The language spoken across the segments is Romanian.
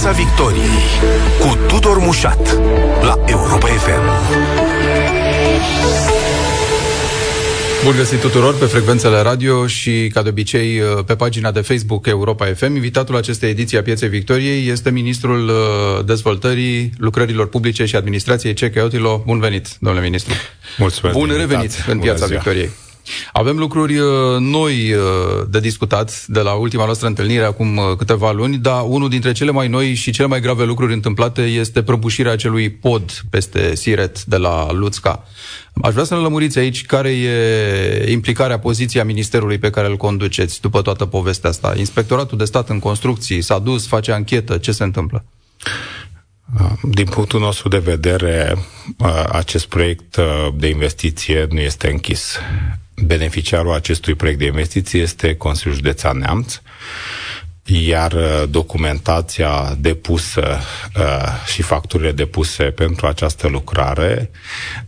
Piața Victoriei cu Tudor Mușat la Europa FM. Bun găsit tuturor pe frecvențele radio și, ca de obicei, pe pagina de Facebook Europa FM. Invitatul acestei ediții a Pieței Victoriei este Ministrul uh, Dezvoltării Lucrărilor Publice și Administrației Ceca Iotilo. Bun venit, domnule ministru! Mulțumesc! Bun revenit în Piața Victoriei! Avem lucruri uh, noi uh, de discutat de la ultima noastră întâlnire acum uh, câteva luni, dar unul dintre cele mai noi și cele mai grave lucruri întâmplate este prăbușirea acelui pod peste Siret de la Luțca. Aș vrea să ne lămuriți aici care e implicarea, poziția ministerului pe care îl conduceți după toată povestea asta. Inspectoratul de stat în construcții s-a dus, face anchetă, ce se întâmplă? Din punctul nostru de vedere, acest proiect de investiție nu este închis. Beneficiarul acestui proiect de investiție este Consiliul Județean Neamț, iar uh, documentația depusă uh, și facturile depuse pentru această lucrare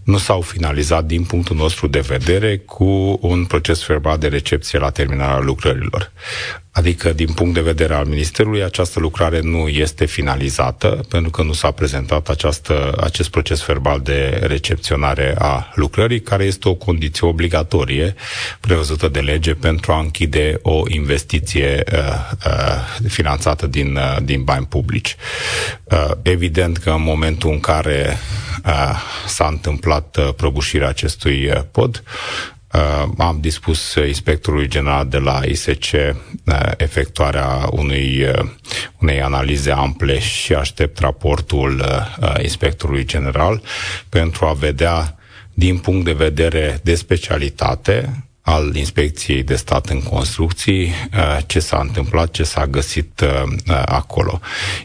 nu s-au finalizat din punctul nostru de vedere cu un proces verbal de recepție la terminarea lucrărilor. Adică, din punct de vedere al Ministerului, această lucrare nu este finalizată, pentru că nu s-a prezentat această, acest proces verbal de recepționare a lucrării, care este o condiție obligatorie prevăzută de lege pentru a închide o investiție uh, uh, finanțată din, uh, din bani publici. Uh, evident că în momentul în care uh, s-a întâmplat uh, prăbușirea acestui uh, pod, Uh, am dispus inspectorului general de la ISC uh, efectuarea unui, uh, unei analize ample și aștept raportul uh, inspectorului general pentru a vedea din punct de vedere de specialitate al Inspecției de Stat în Construcții, uh, ce s-a întâmplat, ce s-a găsit uh, uh, acolo.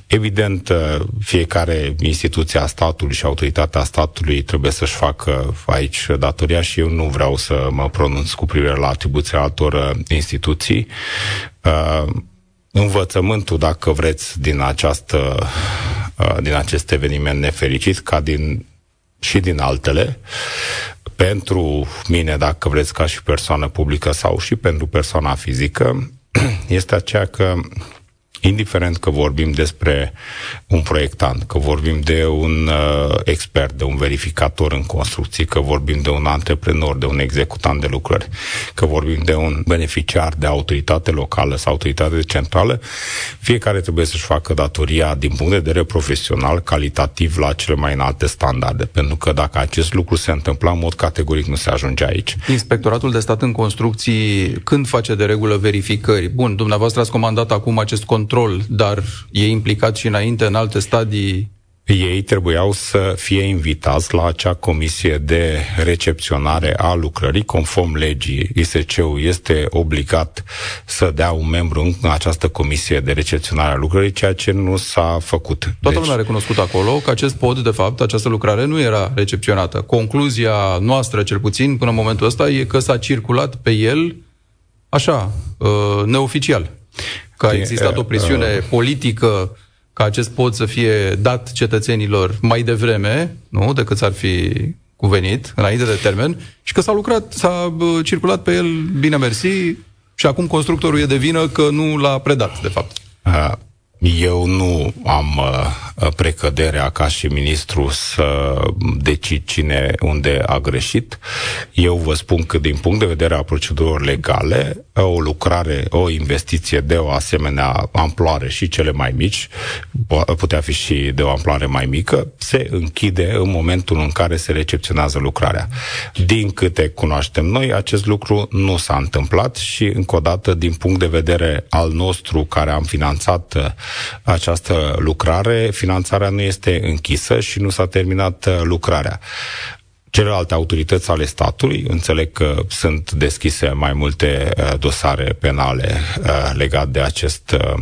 Evident, fiecare instituție a statului și autoritatea statului trebuie să-și facă aici datoria și eu nu vreau să mă pronunț cu privire la atribuția altor instituții. Învățământul, dacă vreți, din, această, din acest eveniment nefericit, ca din și din altele, pentru mine, dacă vreți, ca și persoană publică sau și pentru persoana fizică, este aceea că indiferent că vorbim despre un proiectant, că vorbim de un uh, expert, de un verificator în construcții, că vorbim de un antreprenor, de un executant de lucrări, că vorbim de un beneficiar de autoritate locală sau autoritate centrală, fiecare trebuie să-și facă datoria din punct de vedere profesional, calitativ, la cele mai înalte standarde. Pentru că dacă acest lucru se întâmplă, în mod categoric nu se ajunge aici. Inspectoratul de stat în construcții, când face de regulă verificări? Bun, dumneavoastră ați comandat acum acest control control, dar e implicat și înainte în alte stadii ei trebuiau să fie invitați la acea comisie de recepționare a lucrării, conform legii. ISC-ul este obligat să dea un membru în această comisie de recepționare a lucrării, ceea ce nu s-a făcut. Toată deci... lumea a recunoscut acolo că acest pod, de fapt, această lucrare nu era recepționată. Concluzia noastră, cel puțin, până în momentul ăsta, e că s-a circulat pe el așa, uh, neoficial că a existat o presiune politică ca acest pod să fie dat cetățenilor mai devreme, nu, decât s-ar fi cuvenit, înainte de termen, și că s-a lucrat, s-a circulat pe el, bine mersi, și acum constructorul e de vină că nu l-a predat, de fapt. Eu nu am uh, precăderea ca și ministru să decid cine unde a greșit. Eu vă spun că din punct de vedere a procedurilor legale, o lucrare, o investiție de o asemenea amploare și cele mai mici, putea fi și de o amploare mai mică, se închide în momentul în care se recepționează lucrarea. Din câte cunoaștem noi, acest lucru nu s-a întâmplat și, încă o dată, din punct de vedere al nostru care am finanțat această lucrare, finanțarea nu este închisă și nu s-a terminat uh, lucrarea. Celelalte autorități ale statului, înțeleg că sunt deschise mai multe uh, dosare penale uh, legate de acest uh,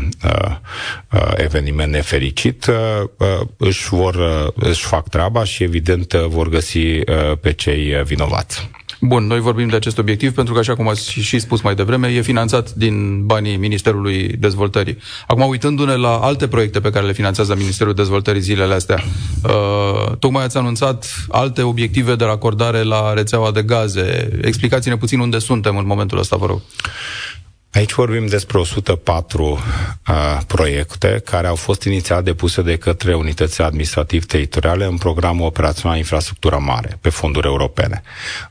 uh, eveniment nefericit, uh, uh, își, vor, uh, își fac treaba și evident uh, vor găsi uh, pe cei vinovați. Bun, noi vorbim de acest obiectiv pentru că, așa cum ați și spus mai devreme, e finanțat din banii Ministerului Dezvoltării. Acum, uitându-ne la alte proiecte pe care le finanțează Ministerul Dezvoltării zilele astea, uh, tocmai ați anunțat alte obiective de racordare la rețeaua de gaze. Explicați-ne puțin unde suntem în momentul ăsta, vă rog. Aici vorbim despre 104 uh, proiecte care au fost inițial depuse de către unitățile administrativ-teritoriale în programul operațional Infrastructură Mare, pe fonduri europene.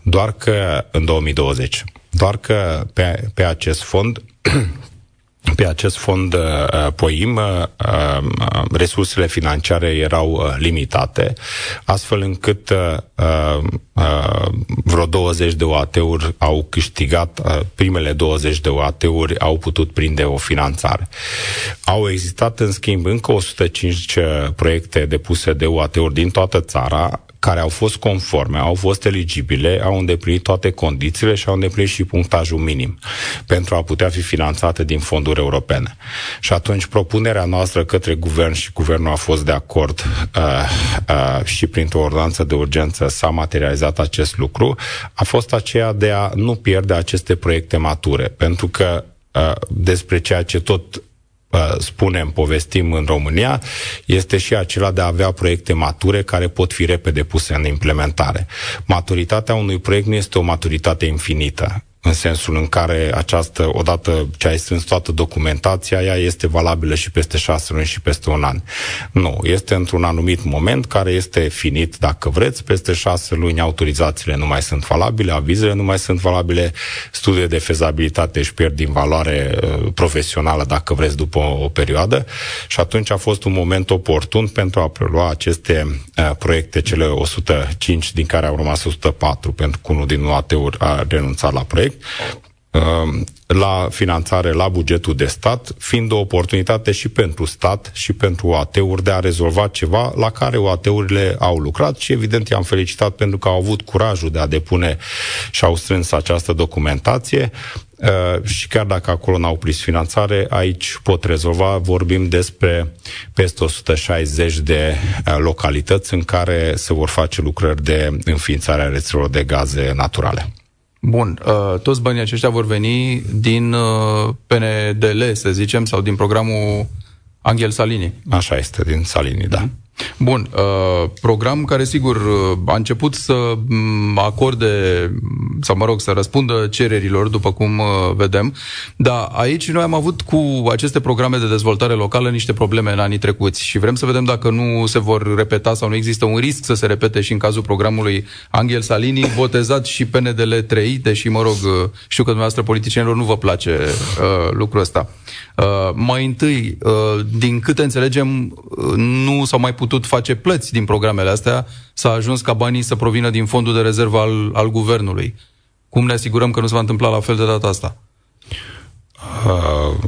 Doar că în 2020, doar că pe, pe acest fond pe acest fond uh, POIM uh, uh, resursele financiare erau uh, limitate, astfel încât uh, uh, vreo 20 de OAT-uri au câștigat, uh, primele 20 de OAT-uri au putut prinde o finanțare. Au existat, în schimb, încă 105 uh, proiecte depuse de OAT-uri din toată țara, care au fost conforme, au fost eligibile, au îndeplinit toate condițiile și au îndeplinit și punctajul minim pentru a putea fi finanțate din fonduri europene. Și atunci propunerea noastră către guvern și guvernul a fost de acord uh, uh, și printr-o ordonanță de urgență s-a materializat acest lucru, a fost aceea de a nu pierde aceste proiecte mature, pentru că uh, despre ceea ce tot Uh, spunem, povestim în România, este și acela de a avea proiecte mature care pot fi repede puse în implementare. Maturitatea unui proiect nu este o maturitate infinită în sensul în care această, odată ce ai strâns toată documentația, ea este valabilă și peste șase luni și peste un an. Nu, este într-un anumit moment care este finit, dacă vreți, peste șase luni autorizațiile nu mai sunt valabile, avizele nu mai sunt valabile, studiile de fezabilitate își pierd din valoare uh, profesională, dacă vreți, după o, o perioadă și atunci a fost un moment oportun pentru a prelua aceste uh, proiecte, cele 105 din care au rămas 104, pentru că unul din UAT-uri a renunțat la proiect, Uh, la finanțare la bugetul de stat, fiind o oportunitate și pentru stat și pentru OAT-uri de a rezolva ceva la care OAT-urile au lucrat și evident i-am felicitat pentru că au avut curajul de a depune și au strâns această documentație uh, și chiar dacă acolo n-au prins finanțare, aici pot rezolva. Vorbim despre peste 160 de uh, localități în care se vor face lucrări de înființare a rețelelor de gaze naturale. Bun, uh, toți banii aceștia vor veni din uh, PNDL, să zicem, sau din programul Angel Salini. Așa este, din Salini, da. Mm-hmm. Bun, uh, program care sigur uh, a început să mm, acorde, sau mă rog, să răspundă cererilor, după cum uh, vedem, dar aici noi am avut cu aceste programe de dezvoltare locală niște probleme în anii trecuți și vrem să vedem dacă nu se vor repeta sau nu există un risc să se repete și în cazul programului Angel Salini, botezat și PNDL 3, deși, mă rog, știu că dumneavoastră politicienilor nu vă place uh, lucrul ăsta. Uh, mai întâi, uh, din câte înțelegem, uh, nu s-au mai putut face plăți din programele astea, s-a ajuns ca banii să provină din fondul de rezervă al, al guvernului. Cum ne asigurăm că nu se va întâmpla la fel de data asta? Uh,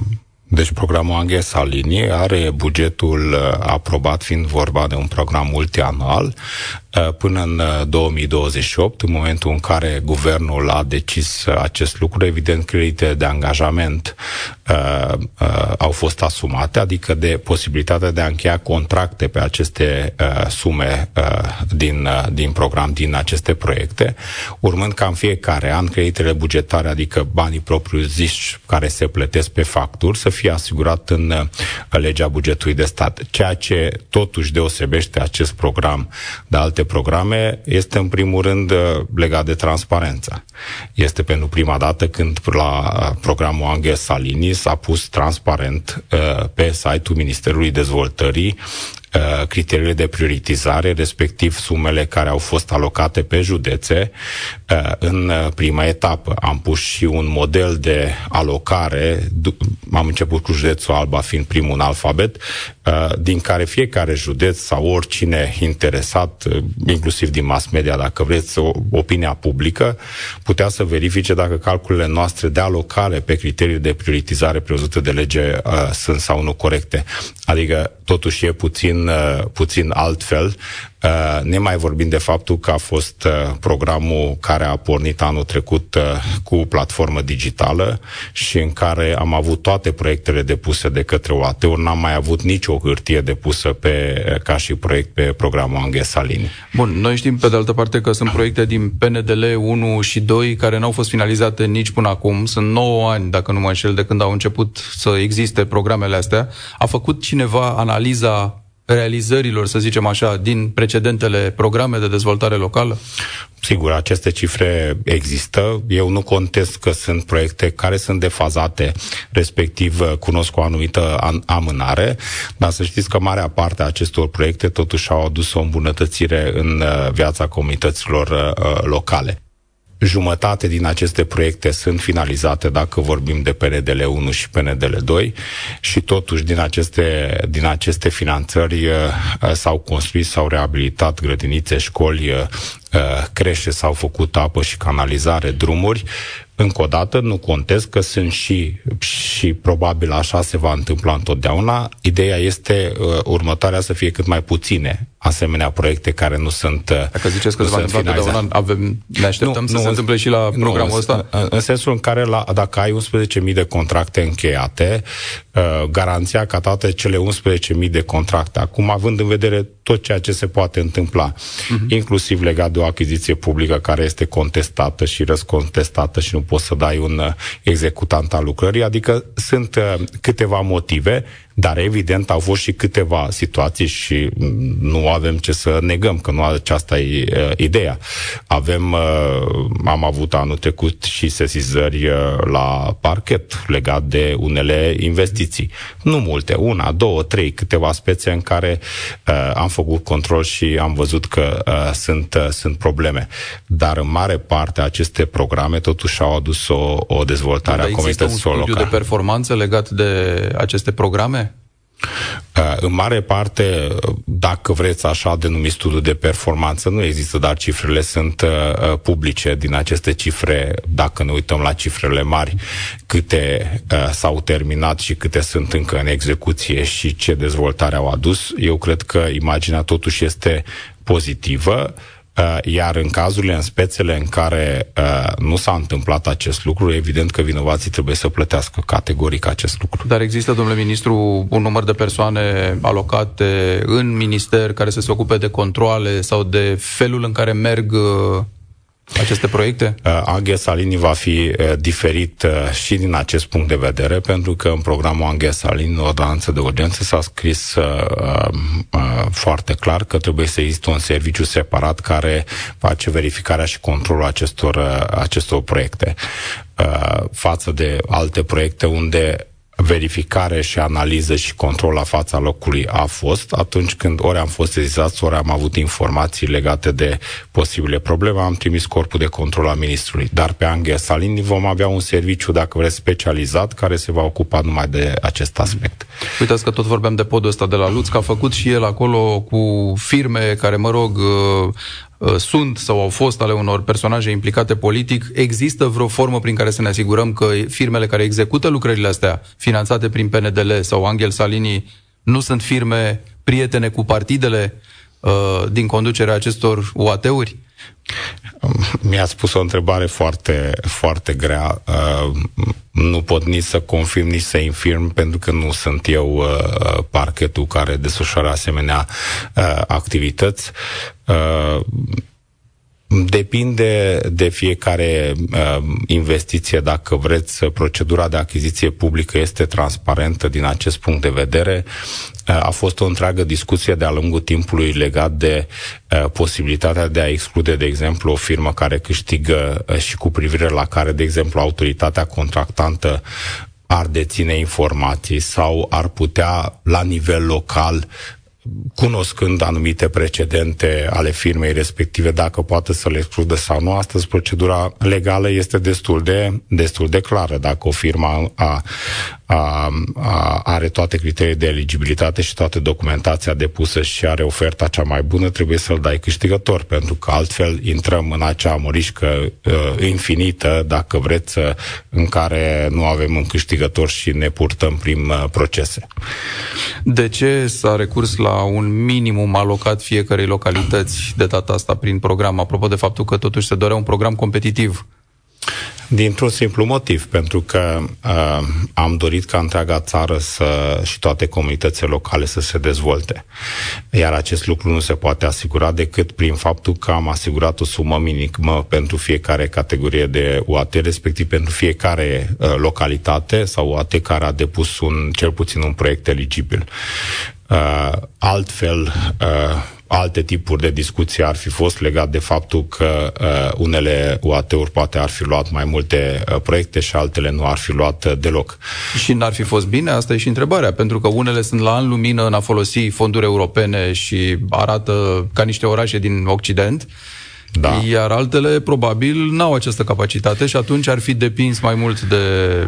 deci programul Anghe Salini are bugetul uh, aprobat, fiind vorba de un program multianual, uh, până în 2028, uh, în momentul în care guvernul a decis acest lucru, evident credite de angajament uh, uh, au fost asumate, adică de posibilitatea de a încheia contracte pe aceste uh, sume uh, din, uh, din program, din aceste proiecte, urmând ca în fiecare an creditele bugetare, adică banii propriu ziși care se plătesc pe facturi, să fie asigurat în uh, legea bugetului de stat. Ceea ce totuși deosebește acest program de alte programe este în primul rând uh, legat de transparență. Este pentru prima dată când la uh, programul Anghe Salini s-a pus transparent uh, pe site-ul Ministerului Dezvoltării Uh, criteriile de prioritizare, respectiv sumele care au fost alocate pe județe uh, în uh, prima etapă. Am pus și un model de alocare, am început cu județul Alba fiind primul în alfabet, din care fiecare județ sau oricine interesat, inclusiv din mass media, dacă vreți, opinia publică, putea să verifice dacă calculele noastre de alocare pe criterii de prioritizare prevăzute de lege sunt sau nu corecte. Adică, totuși, e puțin Uh, puțin, altfel, uh, ne mai vorbim de faptul că a fost uh, programul care a pornit anul trecut cu platformă digitală și în care am avut toate proiectele depuse de către OAT-uri, n-am mai avut nicio hârtie depusă pe, ca și proiect pe programul Anghesalini. Bun, noi știm pe de altă parte că sunt proiecte din PNDL 1 și 2 care n-au fost finalizate nici până acum. Sunt 9 ani, dacă nu mă înșel, de când au început să existe programele astea. A făcut cineva analiza realizărilor, să zicem așa, din precedentele programe de dezvoltare locală? Sigur, aceste cifre există. Eu nu contest că sunt proiecte care sunt defazate, respectiv uh, cunosc o anumită amânare, dar să știți că marea parte a acestor proiecte totuși au adus o îmbunătățire în uh, viața comunităților uh, locale jumătate din aceste proiecte sunt finalizate dacă vorbim de PNDL 1 și PNDL 2 și totuși din aceste, din aceste finanțări uh, s-au construit, s-au reabilitat grădinițe, școli, uh, crește, s-au făcut apă și canalizare, drumuri încă o dată, nu contez că sunt și, și probabil așa se va întâmpla întotdeauna. Ideea este uh, următoarea să fie cât mai puține asemenea proiecte care nu sunt uh, Dacă ziceți că se va întâmpla întotdeauna, avem, ne așteptăm nu, să nu, se întâmple și la programul nu, ăsta? În, în sensul în care la, dacă ai 11.000 de contracte încheiate, uh, garanția ca toate cele 11.000 de contracte, acum având în vedere tot ceea ce se poate întâmpla, uh-huh. inclusiv legat de o achiziție publică care este contestată și răscontestată și nu poți să dai un uh, executant al lucrării, adică sunt uh, câteva motive dar evident au fost și câteva situații și nu avem ce să negăm, că nu aceasta e uh, ideea. Avem, uh, am avut anul trecut și sesizări uh, la parchet legat de unele investiții. Nu multe, una, două, trei, câteva spețe în care uh, am făcut control și am văzut că uh, sunt, uh, sunt probleme. Dar în mare parte aceste programe totuși au adus o, o dezvoltare Dar a comunităților locale. un studiu de performanță legat de aceste programe? Uh, în mare parte, dacă vreți așa denumit studiu de performanță, nu există, dar cifrele sunt uh, uh, publice din aceste cifre, dacă ne uităm la cifrele mari, câte s-au terminat și câte sunt încă în execuție și ce dezvoltare au adus, eu cred că imaginea totuși este pozitivă. Uh, iar în cazurile, în spețele în care uh, nu s-a întâmplat acest lucru, evident că vinovații trebuie să plătească categoric acest lucru. Dar există, domnule ministru, un număr de persoane alocate în minister care să se ocupe de controle sau de felul în care merg uh, aceste proiecte? Uh, Anghe Salini va fi uh, diferit uh, și din acest punct de vedere, pentru că în programul Anghe Salini, ordonanță de urgență, s-a scris foarte clar că trebuie să existe un serviciu separat care face verificarea și controlul acestor, acestor proiecte față de alte proiecte unde verificare și analiză și control la fața locului a fost atunci când ori am fost sezizați, ori am avut informații legate de posibile probleme, am trimis corpul de control al ministrului. Dar pe Anghe Salini vom avea un serviciu, dacă vreți, specializat, care se va ocupa numai de acest aspect. Uitați că tot vorbeam de podul ăsta de la Luț, că a făcut și el acolo cu firme care, mă rog, Uh, sunt sau au fost ale unor personaje implicate politic, există vreo formă prin care să ne asigurăm că firmele care execută lucrările astea, finanțate prin PNDL sau Angel Salini, nu sunt firme prietene cu partidele uh, din conducerea acestor UAT-uri? Mi-a spus o întrebare foarte, foarte grea. Uh, nu pot nici să confirm, nici să infirm, pentru că nu sunt eu uh, parchetul care desfășoară asemenea uh, activități. Uh, Depinde de fiecare uh, investiție, dacă vreți, procedura de achiziție publică este transparentă din acest punct de vedere. Uh, a fost o întreagă discuție de-a lungul timpului legat de uh, posibilitatea de a exclude, de exemplu, o firmă care câștigă uh, și cu privire la care, de exemplu, autoritatea contractantă ar deține informații sau ar putea, la nivel local, cunoscând anumite precedente ale firmei respective, dacă poate să le excludă sau nu. Astăzi procedura legală este destul de, destul de clară. Dacă o firmă a, a, a, are toate criteriile de eligibilitate și toată documentația depusă și are oferta cea mai bună, trebuie să-l dai câștigător, pentru că altfel intrăm în acea morișcă uh, infinită, dacă vreți, uh, în care nu avem un câștigător și ne purtăm prin uh, procese. De ce s-a recurs la un minimum alocat fiecarei localități de data asta prin program, apropo de faptul că totuși se dorea un program competitiv? Dintr-un simplu motiv, pentru că uh, am dorit ca întreaga țară să, și toate comunitățile locale să se dezvolte. Iar acest lucru nu se poate asigura decât prin faptul că am asigurat o sumă minimă pentru fiecare categorie de UAT, respectiv pentru fiecare uh, localitate sau UAT care a depus un, cel puțin un proiect eligibil. Uh, altfel, uh, alte tipuri de discuții ar fi fost legat de faptul că uh, unele UAT-uri poate ar fi luat mai multe uh, proiecte și altele nu ar fi luat uh, deloc. Și n-ar fi fost bine? Asta e și întrebarea, pentru că unele sunt la an lumină în a folosi fonduri europene și arată ca niște orașe din Occident, da. Iar altele probabil n-au această capacitate și atunci ar fi depins mai mult de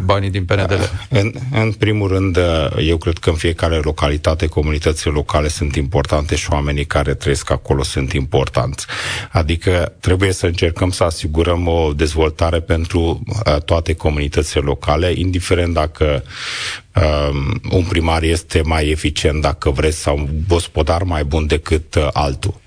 banii din PNDL. Da. În, în primul rând, eu cred că în fiecare localitate, comunitățile locale sunt importante și oamenii care trăiesc acolo sunt importanți. Adică trebuie să încercăm să asigurăm o dezvoltare pentru uh, toate comunitățile locale, indiferent dacă um, un primar este mai eficient, dacă vreți, sau un gospodar mai bun decât uh, altul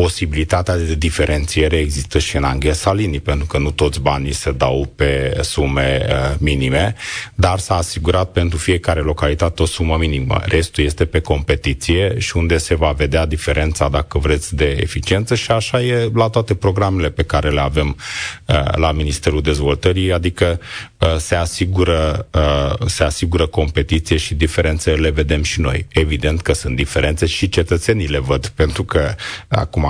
posibilitatea de diferențiere există și în Anghia Salini, pentru că nu toți banii se dau pe sume uh, minime, dar s-a asigurat pentru fiecare localitate o sumă minimă. Restul este pe competiție și unde se va vedea diferența, dacă vreți, de eficiență și așa e la toate programele pe care le avem uh, la Ministerul Dezvoltării, adică uh, se asigură, uh, se asigură competiție și diferențele le vedem și noi. Evident că sunt diferențe și cetățenii le văd, pentru că acum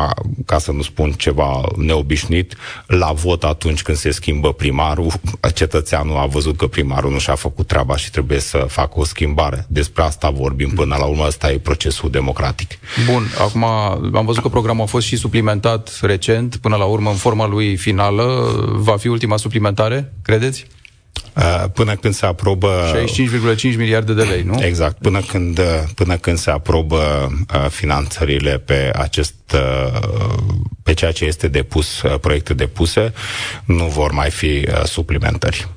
ca să nu spun ceva neobișnuit, la vot atunci când se schimbă primarul, cetățeanul a văzut că primarul nu și-a făcut treaba și trebuie să facă o schimbare. Despre asta vorbim până la urmă, asta e procesul democratic. Bun, acum am văzut că programul a fost și suplimentat recent, până la urmă în forma lui finală. Va fi ultima suplimentare, credeți? Uh, până când se aprobă... 65,5 miliarde de lei, nu? Exact. Până când, până când se aprobă uh, finanțările pe acest uh, pe ceea ce este depus, proiecte depuse, nu vor mai fi suplimentări.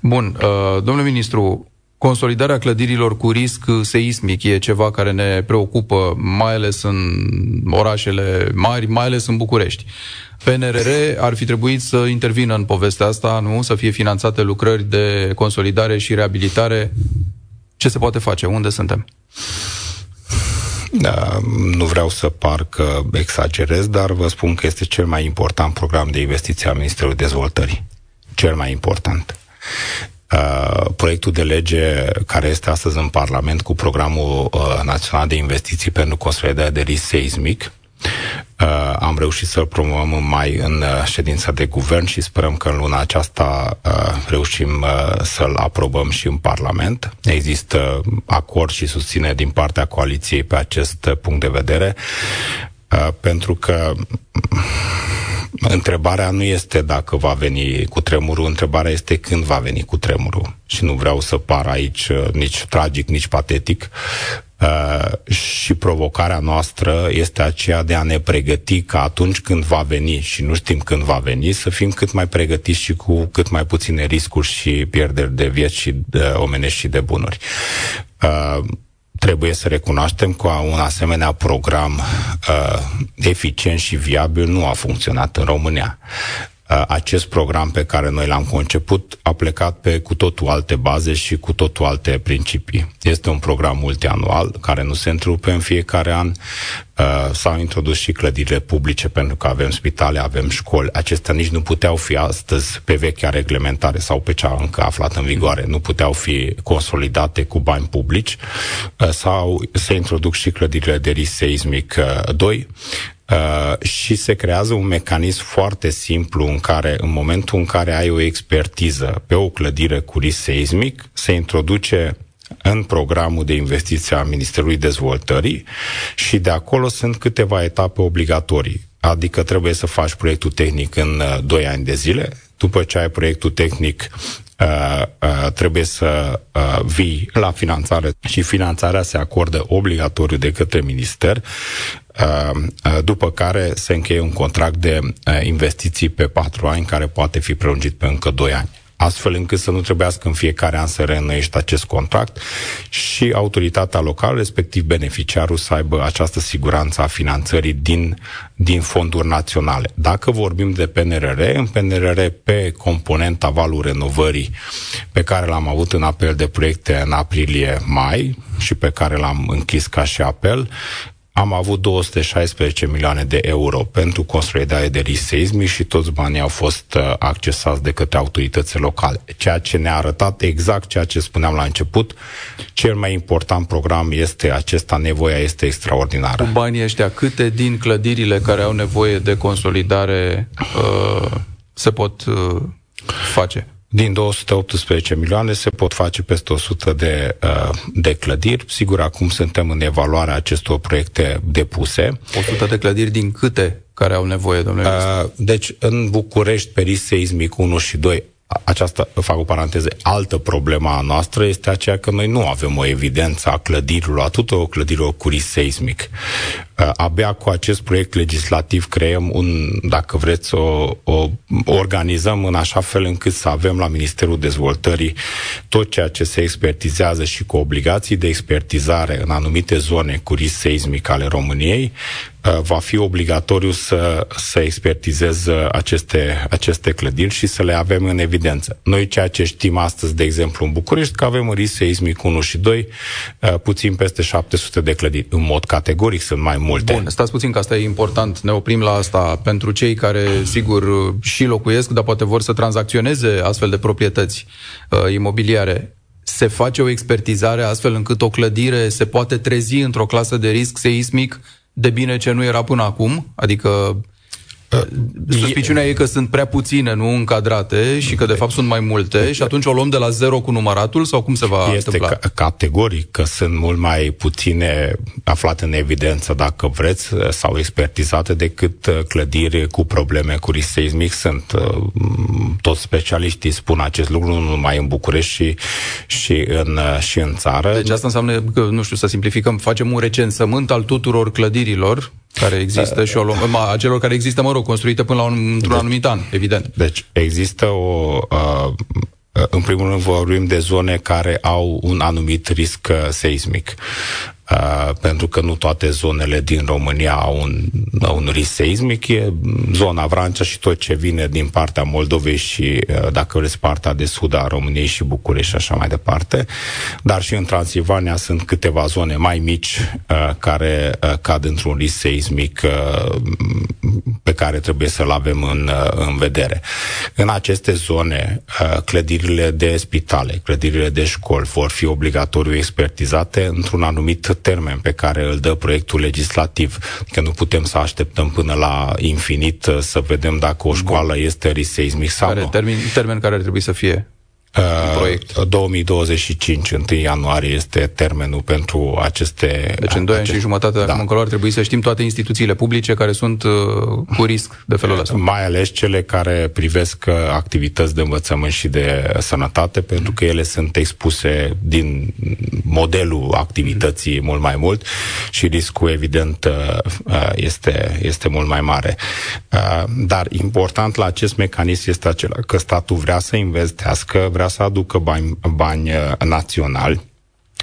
Bun. Domnule ministru, Consolidarea clădirilor cu risc seismic e ceva care ne preocupă, mai ales în orașele mari, mai ales în București. PNRR ar fi trebuit să intervină în povestea asta, nu? Să fie finanțate lucrări de consolidare și reabilitare. Ce se poate face? Unde suntem? Da, nu vreau să par că exagerez, dar vă spun că este cel mai important program de investiție al Ministerului Dezvoltării. Cel mai important. Uh, proiectul de lege care este astăzi în Parlament cu programul uh, național de investiții pentru consolidarea de risc seismic, Uh, am reușit să-l promovăm în mai în uh, ședința de guvern și sperăm că în luna aceasta uh, reușim uh, să-l aprobăm și în Parlament. Există acord și susține din partea coaliției pe acest punct de vedere, uh, pentru că întrebarea nu este dacă va veni cu tremurul, întrebarea este când va veni cu tremurul. Și nu vreau să par aici uh, nici tragic, nici patetic. Uh, și provocarea noastră este aceea de a ne pregăti ca atunci când va veni și nu știm când va veni, să fim cât mai pregătiți și cu cât mai puține riscuri și pierderi de vieți și de omenești și de bunuri. Uh, trebuie să recunoaștem că un asemenea program uh, eficient și viabil nu a funcționat în România. Uh, acest program pe care noi l-am conceput a plecat pe cu totul alte baze și cu totul alte principii. Este un program multianual care nu se întrupe în fiecare an. Uh, s-au introdus și clădirile publice pentru că avem spitale, avem școli. Acestea nici nu puteau fi astăzi pe vechea reglementare sau pe cea încă aflată în vigoare. Nu puteau fi consolidate cu bani publici uh, sau se introduc și clădirile de risc seismic 2 Uh, și se creează un mecanism foarte simplu în care, în momentul în care ai o expertiză pe o clădire cu risc seismic, se introduce în programul de investiție a Ministerului Dezvoltării și de acolo sunt câteva etape obligatorii. Adică trebuie să faci proiectul tehnic în uh, 2 ani de zile, după ce ai proiectul tehnic Uh, uh, trebuie să uh, vii la finanțare și finanțarea se acordă obligatoriu de către minister, uh, uh, după care se încheie un contract de uh, investiții pe patru ani care poate fi prelungit pe încă doi ani astfel încât să nu trebuiască în fiecare an să reînnoiești acest contract și autoritatea locală, respectiv beneficiarul, să aibă această siguranță a finanțării din, din fonduri naționale. Dacă vorbim de PNRR, în PNRR pe componenta valul renovării pe care l-am avut în apel de proiecte în aprilie-mai și pe care l-am închis ca și apel, am avut 216 milioane de euro pentru consolidare de risc seismic și toți banii au fost uh, accesați de către autoritățile locale. Ceea ce ne-a arătat exact ceea ce spuneam la început, cel mai important program este acesta, nevoia este extraordinară. Cu banii ăștia, câte din clădirile care au nevoie de consolidare uh, se pot uh, face? Din 218 milioane se pot face peste 100 de, uh, de clădiri. Sigur, acum suntem în evaluarea acestor proiecte depuse. 100 de clădiri din câte care au nevoie, domnule uh, Deci, în București, pe risc seismic 1 și 2, aceasta, fac o paranteză, altă problemă a noastră este aceea că noi nu avem o evidență a clădirilor, a tuturor clădirilor cu risc seismic. Uh, abia cu acest proiect legislativ creăm un, dacă vreți, o, o organizăm în așa fel încât să avem la Ministerul Dezvoltării tot ceea ce se expertizează și cu obligații de expertizare în anumite zone cu risc seismic ale României, uh, va fi obligatoriu să, să expertizeze aceste, aceste clădiri și să le avem în evidență. Noi ceea ce știm astăzi, de exemplu, în București, că avem un risc seismic 1 și 2, uh, puțin peste 700 de clădiri. În mod categoric sunt mai multe. Bun, stați puțin că asta e important, ne oprim la asta pentru cei care, sigur, și locuiesc, dar poate vor să tranzacționeze astfel de proprietăți uh, imobiliare. Se face o expertizare astfel încât o clădire se poate trezi într-o clasă de risc seismic de bine ce nu era până acum? Adică Suspiciunea e că sunt prea puține, nu încadrate și că de fapt sunt mai multe și atunci o luăm de la zero cu număratul sau cum se va este întâmpla? Este categoric că sunt mult mai puține aflate în evidență, dacă vreți, sau expertizate decât uh, clădiri cu probleme cu risc seismic. Sunt uh, toți specialiștii spun acest lucru, nu numai în București și, și, în, uh, și în țară. Deci asta înseamnă că, nu știu, să simplificăm, facem un recensământ al tuturor clădirilor care există și o luăm, a celor care există, mă rog, construite până la un, într-un deci, anumit an, evident. Deci există o... Uh, în primul rând vorbim de zone care au un anumit risc uh, seismic. Uh, pentru că nu toate zonele din România au un, au un risc seismic, e zona Vrancea și tot ce vine din partea Moldovei și, uh, dacă vreți, partea de sud a României și București și așa mai departe. Dar și în Transilvania sunt câteva zone mai mici uh, care uh, cad într-un risc seismic uh, pe care trebuie să-l avem în, uh, în vedere. În aceste zone, uh, clădirile de spitale, clădirile de școli vor fi obligatoriu expertizate într-un anumit termen pe care îl dă proiectul legislativ. Că nu putem să așteptăm până la infinit uh, să vedem dacă o școală este risc seismic sau care, nu. Termen, termen care ar trebui să fie? Uh, proiect. 2025, 1 ianuarie este termenul pentru aceste... Deci în 2 ani și jumătate de da. acum încolo ar trebui să știm toate instituțiile publice care sunt uh, cu risc de felul ăsta. Mai ales cele care privesc uh, activități de învățământ și de sănătate, pentru că ele sunt expuse din modelul activității mult mai mult și riscul evident este, este mult mai mare. Dar important la acest mecanism este acela că statul vrea să investească, vrea vrea să aducă bani, bani uh, naționali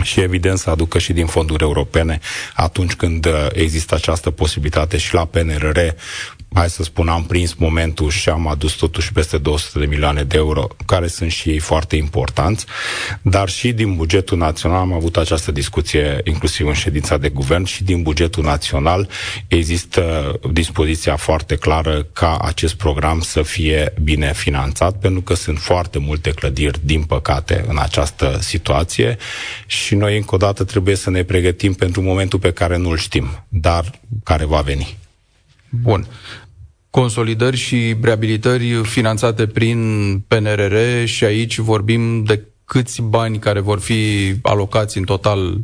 și evident să aducă și din fonduri europene atunci când uh, există această posibilitate și la PNRR hai să spun, am prins momentul și am adus totuși peste 200 de milioane de euro, care sunt și ei foarte importanți, dar și din bugetul național am avut această discuție inclusiv în ședința de guvern și din bugetul național există dispoziția foarte clară ca acest program să fie bine finanțat, pentru că sunt foarte multe clădiri, din păcate, în această situație și noi încă o dată trebuie să ne pregătim pentru momentul pe care nu-l știm, dar care va veni. Bun. Consolidări și reabilitări finanțate prin PNRR și aici vorbim de câți bani care vor fi alocați în total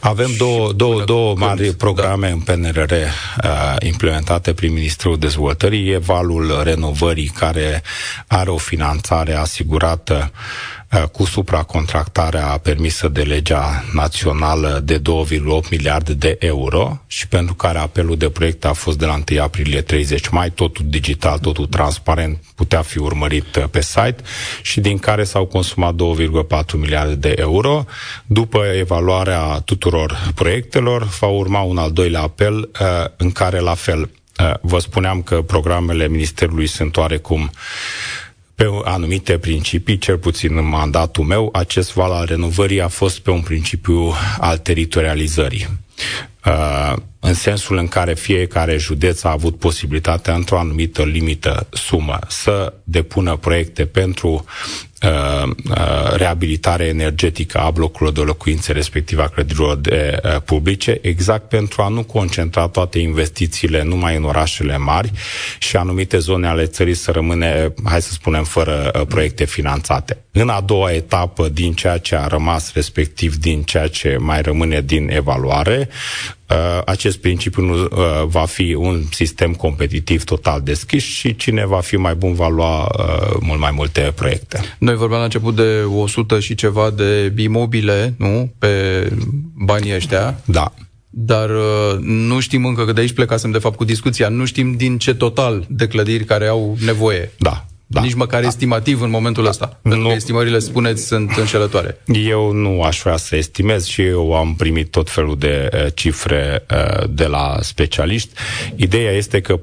avem două, două, două mari când, programe da. în PNRR uh, implementate prin Ministrul Dezvoltării. E valul renovării care are o finanțare asigurată uh, cu supracontractarea permisă de legea națională de 2,8 miliarde de euro și pentru care apelul de proiect a fost de la 1 aprilie 30 mai, totul digital, totul transparent, putea fi urmărit uh, pe site și din care s-au consumat 2,4 miliarde de euro. După evaluarea tuturor proiectelor, va urma un al doilea apel uh, în care la fel uh, vă spuneam că programele Ministerului sunt oarecum pe anumite principii, cel puțin în mandatul meu, acest val al renovării a fost pe un principiu al teritorializării. uh, în sensul în care fiecare județ a avut posibilitatea, într-o anumită limită sumă, să depună proiecte pentru uh, uh, reabilitare energetică a blocurilor de locuințe, respectiv a clădirilor de uh, publice, exact pentru a nu concentra toate investițiile numai în orașele mari și anumite zone ale țării să rămâne, hai să spunem, fără uh, proiecte finanțate. În a doua etapă, din ceea ce a rămas, respectiv din ceea ce mai rămâne din evaluare, Uh, acest principiu nu uh, va fi un sistem competitiv total deschis și cine va fi mai bun va lua uh, mult mai multe proiecte. Noi vorbeam la început de 100 și ceva de imobile, nu? Pe banii ăștia. Da. Dar nu știm încă, că de aici plecasem de fapt cu discuția, nu știm din ce total de clădiri care au nevoie. Da. Da. Nici măcar da. estimativ în momentul da. ăsta. Pentru nu. că estimările, spuneți, sunt înșelătoare. Eu nu aș vrea să estimez și eu am primit tot felul de uh, cifre uh, de la specialiști. Ideea este că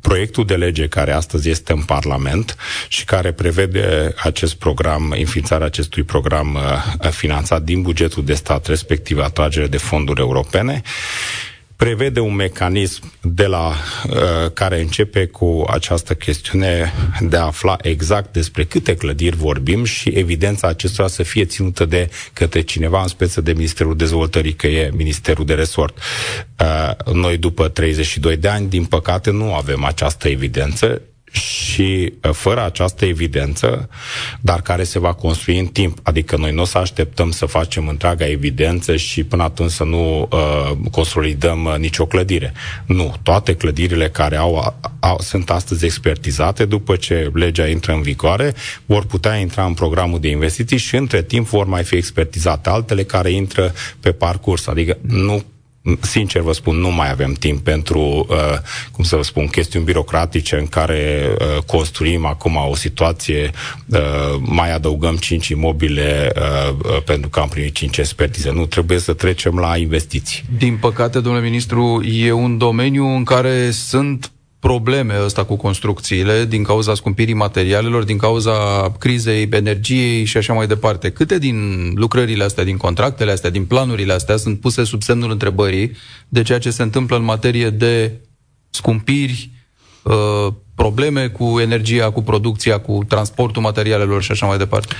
proiectul de lege care astăzi este în Parlament și care prevede acest program, înființarea acestui program uh, finanțat din bugetul de stat, respectiv atragere de fonduri europene, prevede un mecanism de la uh, care începe cu această chestiune de a afla exact despre câte clădiri vorbim și evidența acestora să fie ținută de către cineva în speță de Ministerul Dezvoltării, că e Ministerul de Resort. Uh, noi după 32 de ani, din păcate, nu avem această evidență și uh, fără această evidență, dar care se va construi în timp. Adică noi nu o să așteptăm să facem întreaga evidență și până atunci să nu uh, consolidăm uh, nicio clădire. Nu, toate clădirile care au, au, sunt astăzi expertizate, după ce legea intră în vigoare, vor putea intra în programul de investiții și între timp vor mai fi expertizate altele care intră pe parcurs. Adică nu sincer vă spun, nu mai avem timp pentru, uh, cum să vă spun, chestiuni birocratice în care uh, construim acum o situație, uh, mai adăugăm 5 imobile uh, uh, pentru că am primit 5 expertize. Nu, trebuie să trecem la investiții. Din păcate, domnule ministru, e un domeniu în care sunt probleme ăsta cu construcțiile din cauza scumpirii materialelor, din cauza crizei energiei și așa mai departe. Câte din lucrările astea, din contractele astea, din planurile astea sunt puse sub semnul întrebării de ceea ce se întâmplă în materie de scumpiri, uh, probleme cu energia, cu producția, cu transportul materialelor și așa mai departe?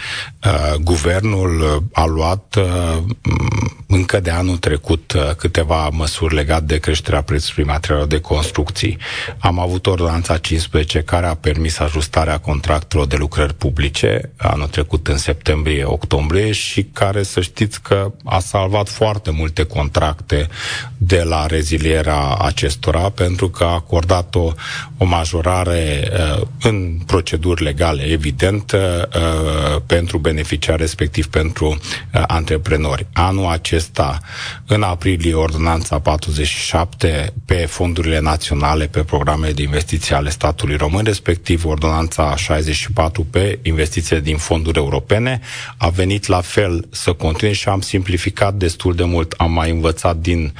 Uh, guvernul a luat uh, încă de anul trecut uh, câteva măsuri legate de creșterea prețului materialelor de construcții. Am avut ordonanța 15 care a permis ajustarea contractelor de lucrări publice anul trecut în septembrie-octombrie și care să știți că a salvat foarte multe contracte de la rezilierea acestora pentru că a acordat o, o majorare uh, în proceduri legale, evident, uh, pentru beneficiari, respectiv pentru uh, antreprenori. Anul acesta, în aprilie, ordonanța 47 pe fondurile naționale, pe programe de investiții ale statului român, respectiv ordonanța 64 pe investiții din fonduri europene, a venit la fel să continue și am simplificat destul de mult. Am mai învățat din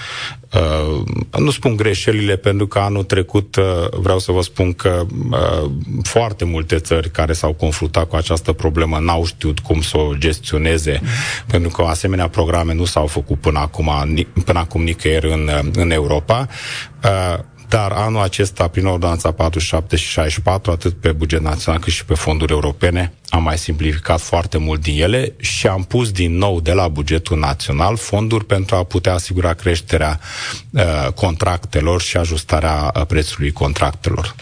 Uh, nu spun greșelile, pentru că anul trecut uh, vreau să vă spun că uh, foarte multe țări care s-au confruntat cu această problemă n-au știut cum să o gestioneze, mm. pentru că asemenea programe nu s-au făcut până acum, până acum nicăieri în, în Europa. Uh, dar anul acesta, prin ordonanța 47 și 64, atât pe buget național cât și pe fonduri europene, am mai simplificat foarte mult din ele și am pus din nou de la bugetul național fonduri pentru a putea asigura creșterea uh, contractelor și ajustarea uh, prețului contractelor.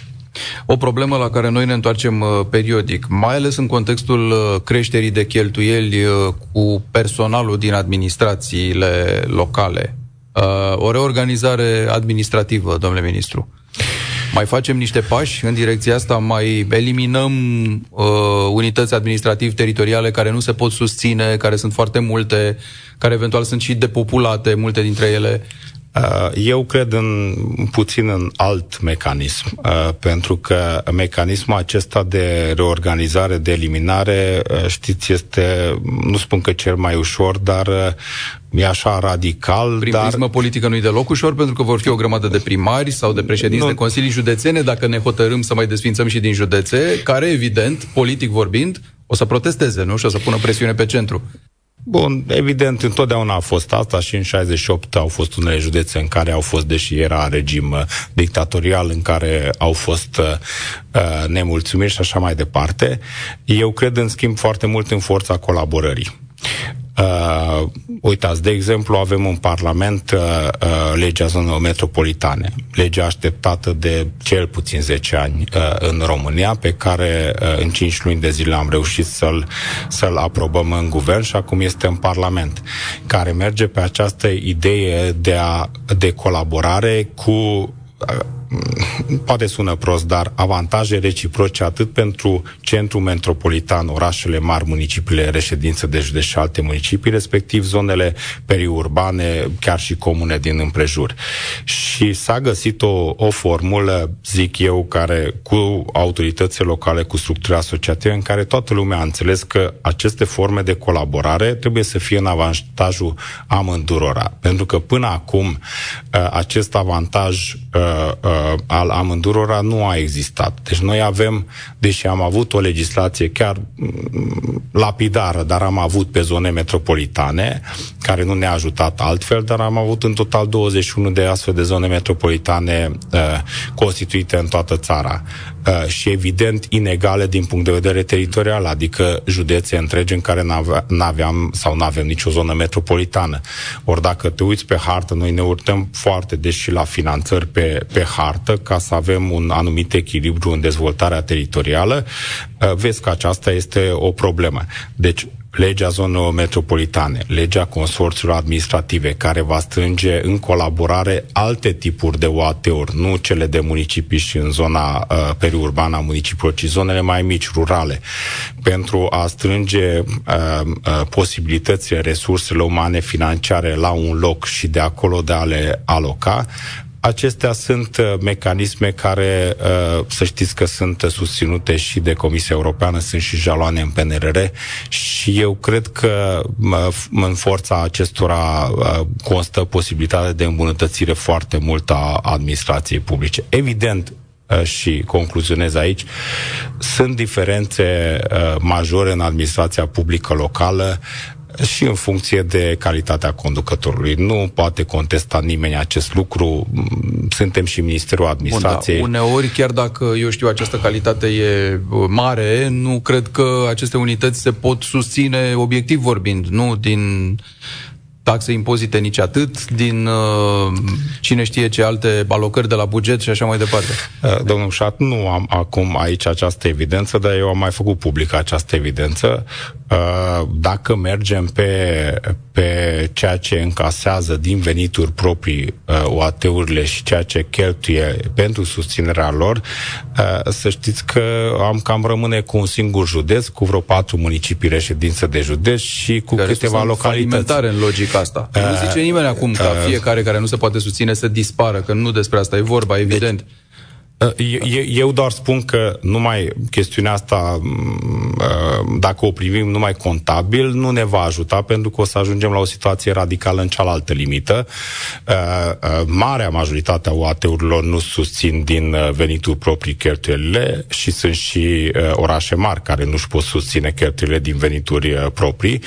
O problemă la care noi ne întoarcem uh, periodic, mai ales în contextul uh, creșterii de cheltuieli uh, cu personalul din administrațiile locale, uh, o reorganizare administrativă, domnule ministru. Mai facem niște pași în direcția asta, mai eliminăm uh, unități administrativ-teritoriale care nu se pot susține, care sunt foarte multe, care eventual sunt și depopulate, multe dintre ele. Uh, eu cred în puțin în alt mecanism, uh, pentru că mecanismul acesta de reorganizare, de eliminare, uh, știți, este, nu spun că cel mai ușor, dar e așa radical. Prin dar... prismă politică nu-i deloc ușor, pentru că vor fi o grămadă de primari sau de președinți nu... de consilii județene, dacă ne hotărâm să mai desfințăm și din județe, care, evident, politic vorbind, o să protesteze, nu? Și o să pună presiune pe centru. Bun, evident, întotdeauna a fost asta și în 68 au fost unele județe în care au fost, deși era regim uh, dictatorial, în care au fost uh, uh, nemulțumiri și așa mai departe. Eu cred, în schimb, foarte mult în forța colaborării. Uh, uitați, de exemplu, avem în Parlament uh, uh, legea zonelor metropolitane, legea așteptată de cel puțin 10 ani uh, în România, pe care uh, în 5 luni de zile am reușit să-l, să-l aprobăm în guvern și acum este în Parlament, care merge pe această idee de, a, de colaborare cu uh, poate sună prost, dar avantaje reciproce atât pentru centrul metropolitan, orașele mari, municipiile, reședință de județ și alte municipii, respectiv zonele periurbane, chiar și comune din împrejur. Și s-a găsit o, o formulă, zic eu, care cu autoritățile locale, cu structura asociative, în care toată lumea a înțeles că aceste forme de colaborare trebuie să fie în avantajul amândurora. Pentru că până acum uh, acest avantaj uh, uh, al amândurora nu a existat. Deci noi avem, deși am avut o legislație chiar mm, lapidară, dar am avut pe zone metropolitane, care nu ne-a ajutat altfel, dar am avut în total 21 de astfel de zone metropolitane uh, constituite în toată țara. Uh, și evident inegale din punct de vedere teritorial, adică județe întregi în care n-aveam sau n-avem nicio zonă metropolitană. Ori dacă te uiți pe hartă, noi ne urtăm foarte des și la finanțări pe, pe hartă ca să avem un anumit echilibru în dezvoltarea teritorială, uh, vezi că aceasta este o problemă. Deci, legea zonelor metropolitane, legea consorțiilor administrative, care va strânge în colaborare alte tipuri de OAT-uri, nu cele de municipii și în zona uh, periurbană a municipiilor, ci zonele mai mici, rurale, pentru a strânge uh, uh, posibilitățile, resursele umane, financiare la un loc și de acolo de a le aloca, Acestea sunt uh, mecanisme care, uh, să știți că sunt susținute și de Comisia Europeană, sunt și jaloane în PNRR și eu cred că în forța acestora uh, constă posibilitatea de îmbunătățire foarte mult a administrației publice. Evident, și concluzionez aici, sunt diferențe majore în administrația publică locală și în funcție de calitatea conducătorului. Nu poate contesta nimeni acest lucru. Suntem și Ministerul Administrației. Bun, da. Uneori, chiar dacă, eu știu, această calitate e mare, nu cred că aceste unități se pot susține obiectiv vorbind, nu din taxe, impozite, nici atât, din uh, cine știe ce alte alocări de la buget și așa mai departe. Uh, domnul Șat, nu am acum aici această evidență, dar eu am mai făcut publică această evidență. Uh, dacă mergem pe, pe ceea ce încasează din venituri proprii uh, OAT-urile și ceea ce cheltuie pentru susținerea lor, uh, să știți că am cam rămâne cu un singur județ, cu vreo patru municipii reședință de județ și cu care câteva localități. în logica asta. Uh, nu zice nimeni acum ca uh, fiecare care nu se poate susține să dispară, că nu despre asta e vorba, evident. Deci, eu doar spun că numai chestiunea asta, mm, uh, dacă o privim numai contabil, nu ne va ajuta pentru că o să ajungem la o situație radicală în cealaltă limită. Uh, uh, marea majoritate a UAT-urilor nu susțin din venituri proprii cheltuielile și sunt și orașe mari care nu-și pot susține cheltuielile din venituri proprii.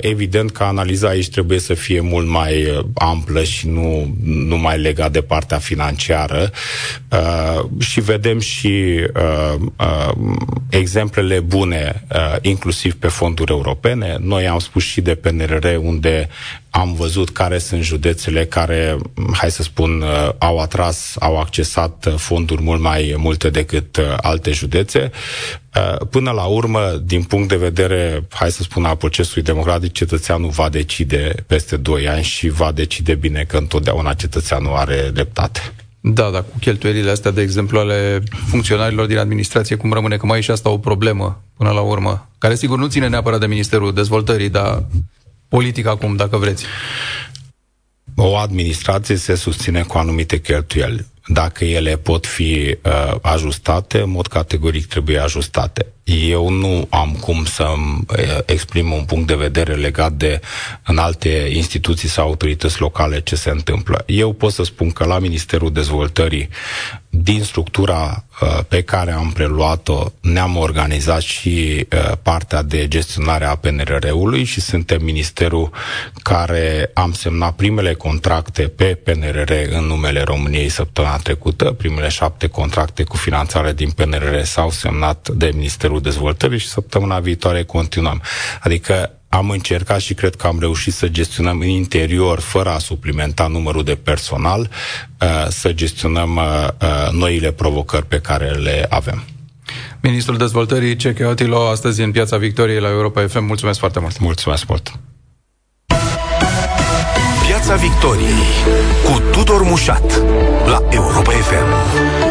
Evident că analiza aici trebuie să fie mult mai amplă și nu, nu mai legat de partea financiară Uh, și vedem și uh, uh, exemplele bune, uh, inclusiv pe fonduri europene. Noi am spus și de PNRR, unde am văzut care sunt județele care, hai să spun, uh, au atras, au accesat uh, fonduri mult mai multe decât uh, alte județe. Până la urmă, din punct de vedere, hai să spun, al procesului democratic, cetățeanul va decide peste 2 ani și va decide bine că întotdeauna cetățeanul are dreptate. Da, dar cu cheltuielile astea, de exemplu, ale funcționarilor din administrație, cum rămâne că mai e și asta o problemă până la urmă, care sigur nu ține neapărat de Ministerul Dezvoltării, dar politic acum, dacă vreți. O administrație se susține cu anumite cheltuieli. Dacă ele pot fi uh, ajustate, în mod categoric trebuie ajustate. Eu nu am cum să uh, exprim un punct de vedere legat de în alte instituții sau autorități locale ce se întâmplă. Eu pot să spun că la Ministerul Dezvoltării din structura uh, pe care am preluat-o ne-am organizat și uh, partea de gestionare a PNRR-ului și suntem ministerul care am semnat primele contracte pe PNRR în numele României săptămâna trecută. Primele șapte contracte cu finanțare din PNRR s-au semnat de Ministerul Dezvoltării și săptămâna viitoare continuăm. Adică am încercat și cred că am reușit să gestionăm în interior, fără a suplimenta numărul de personal, uh, să gestionăm uh, uh, noile provocări pe care le avem. Ministrul Dezvoltării, Ceche Otilo, astăzi în Piața Victoriei la Europa FM. Mulțumesc foarte mult! Mulțumesc mult! Piața Victoriei cu Tudor Mușat la Europa FM.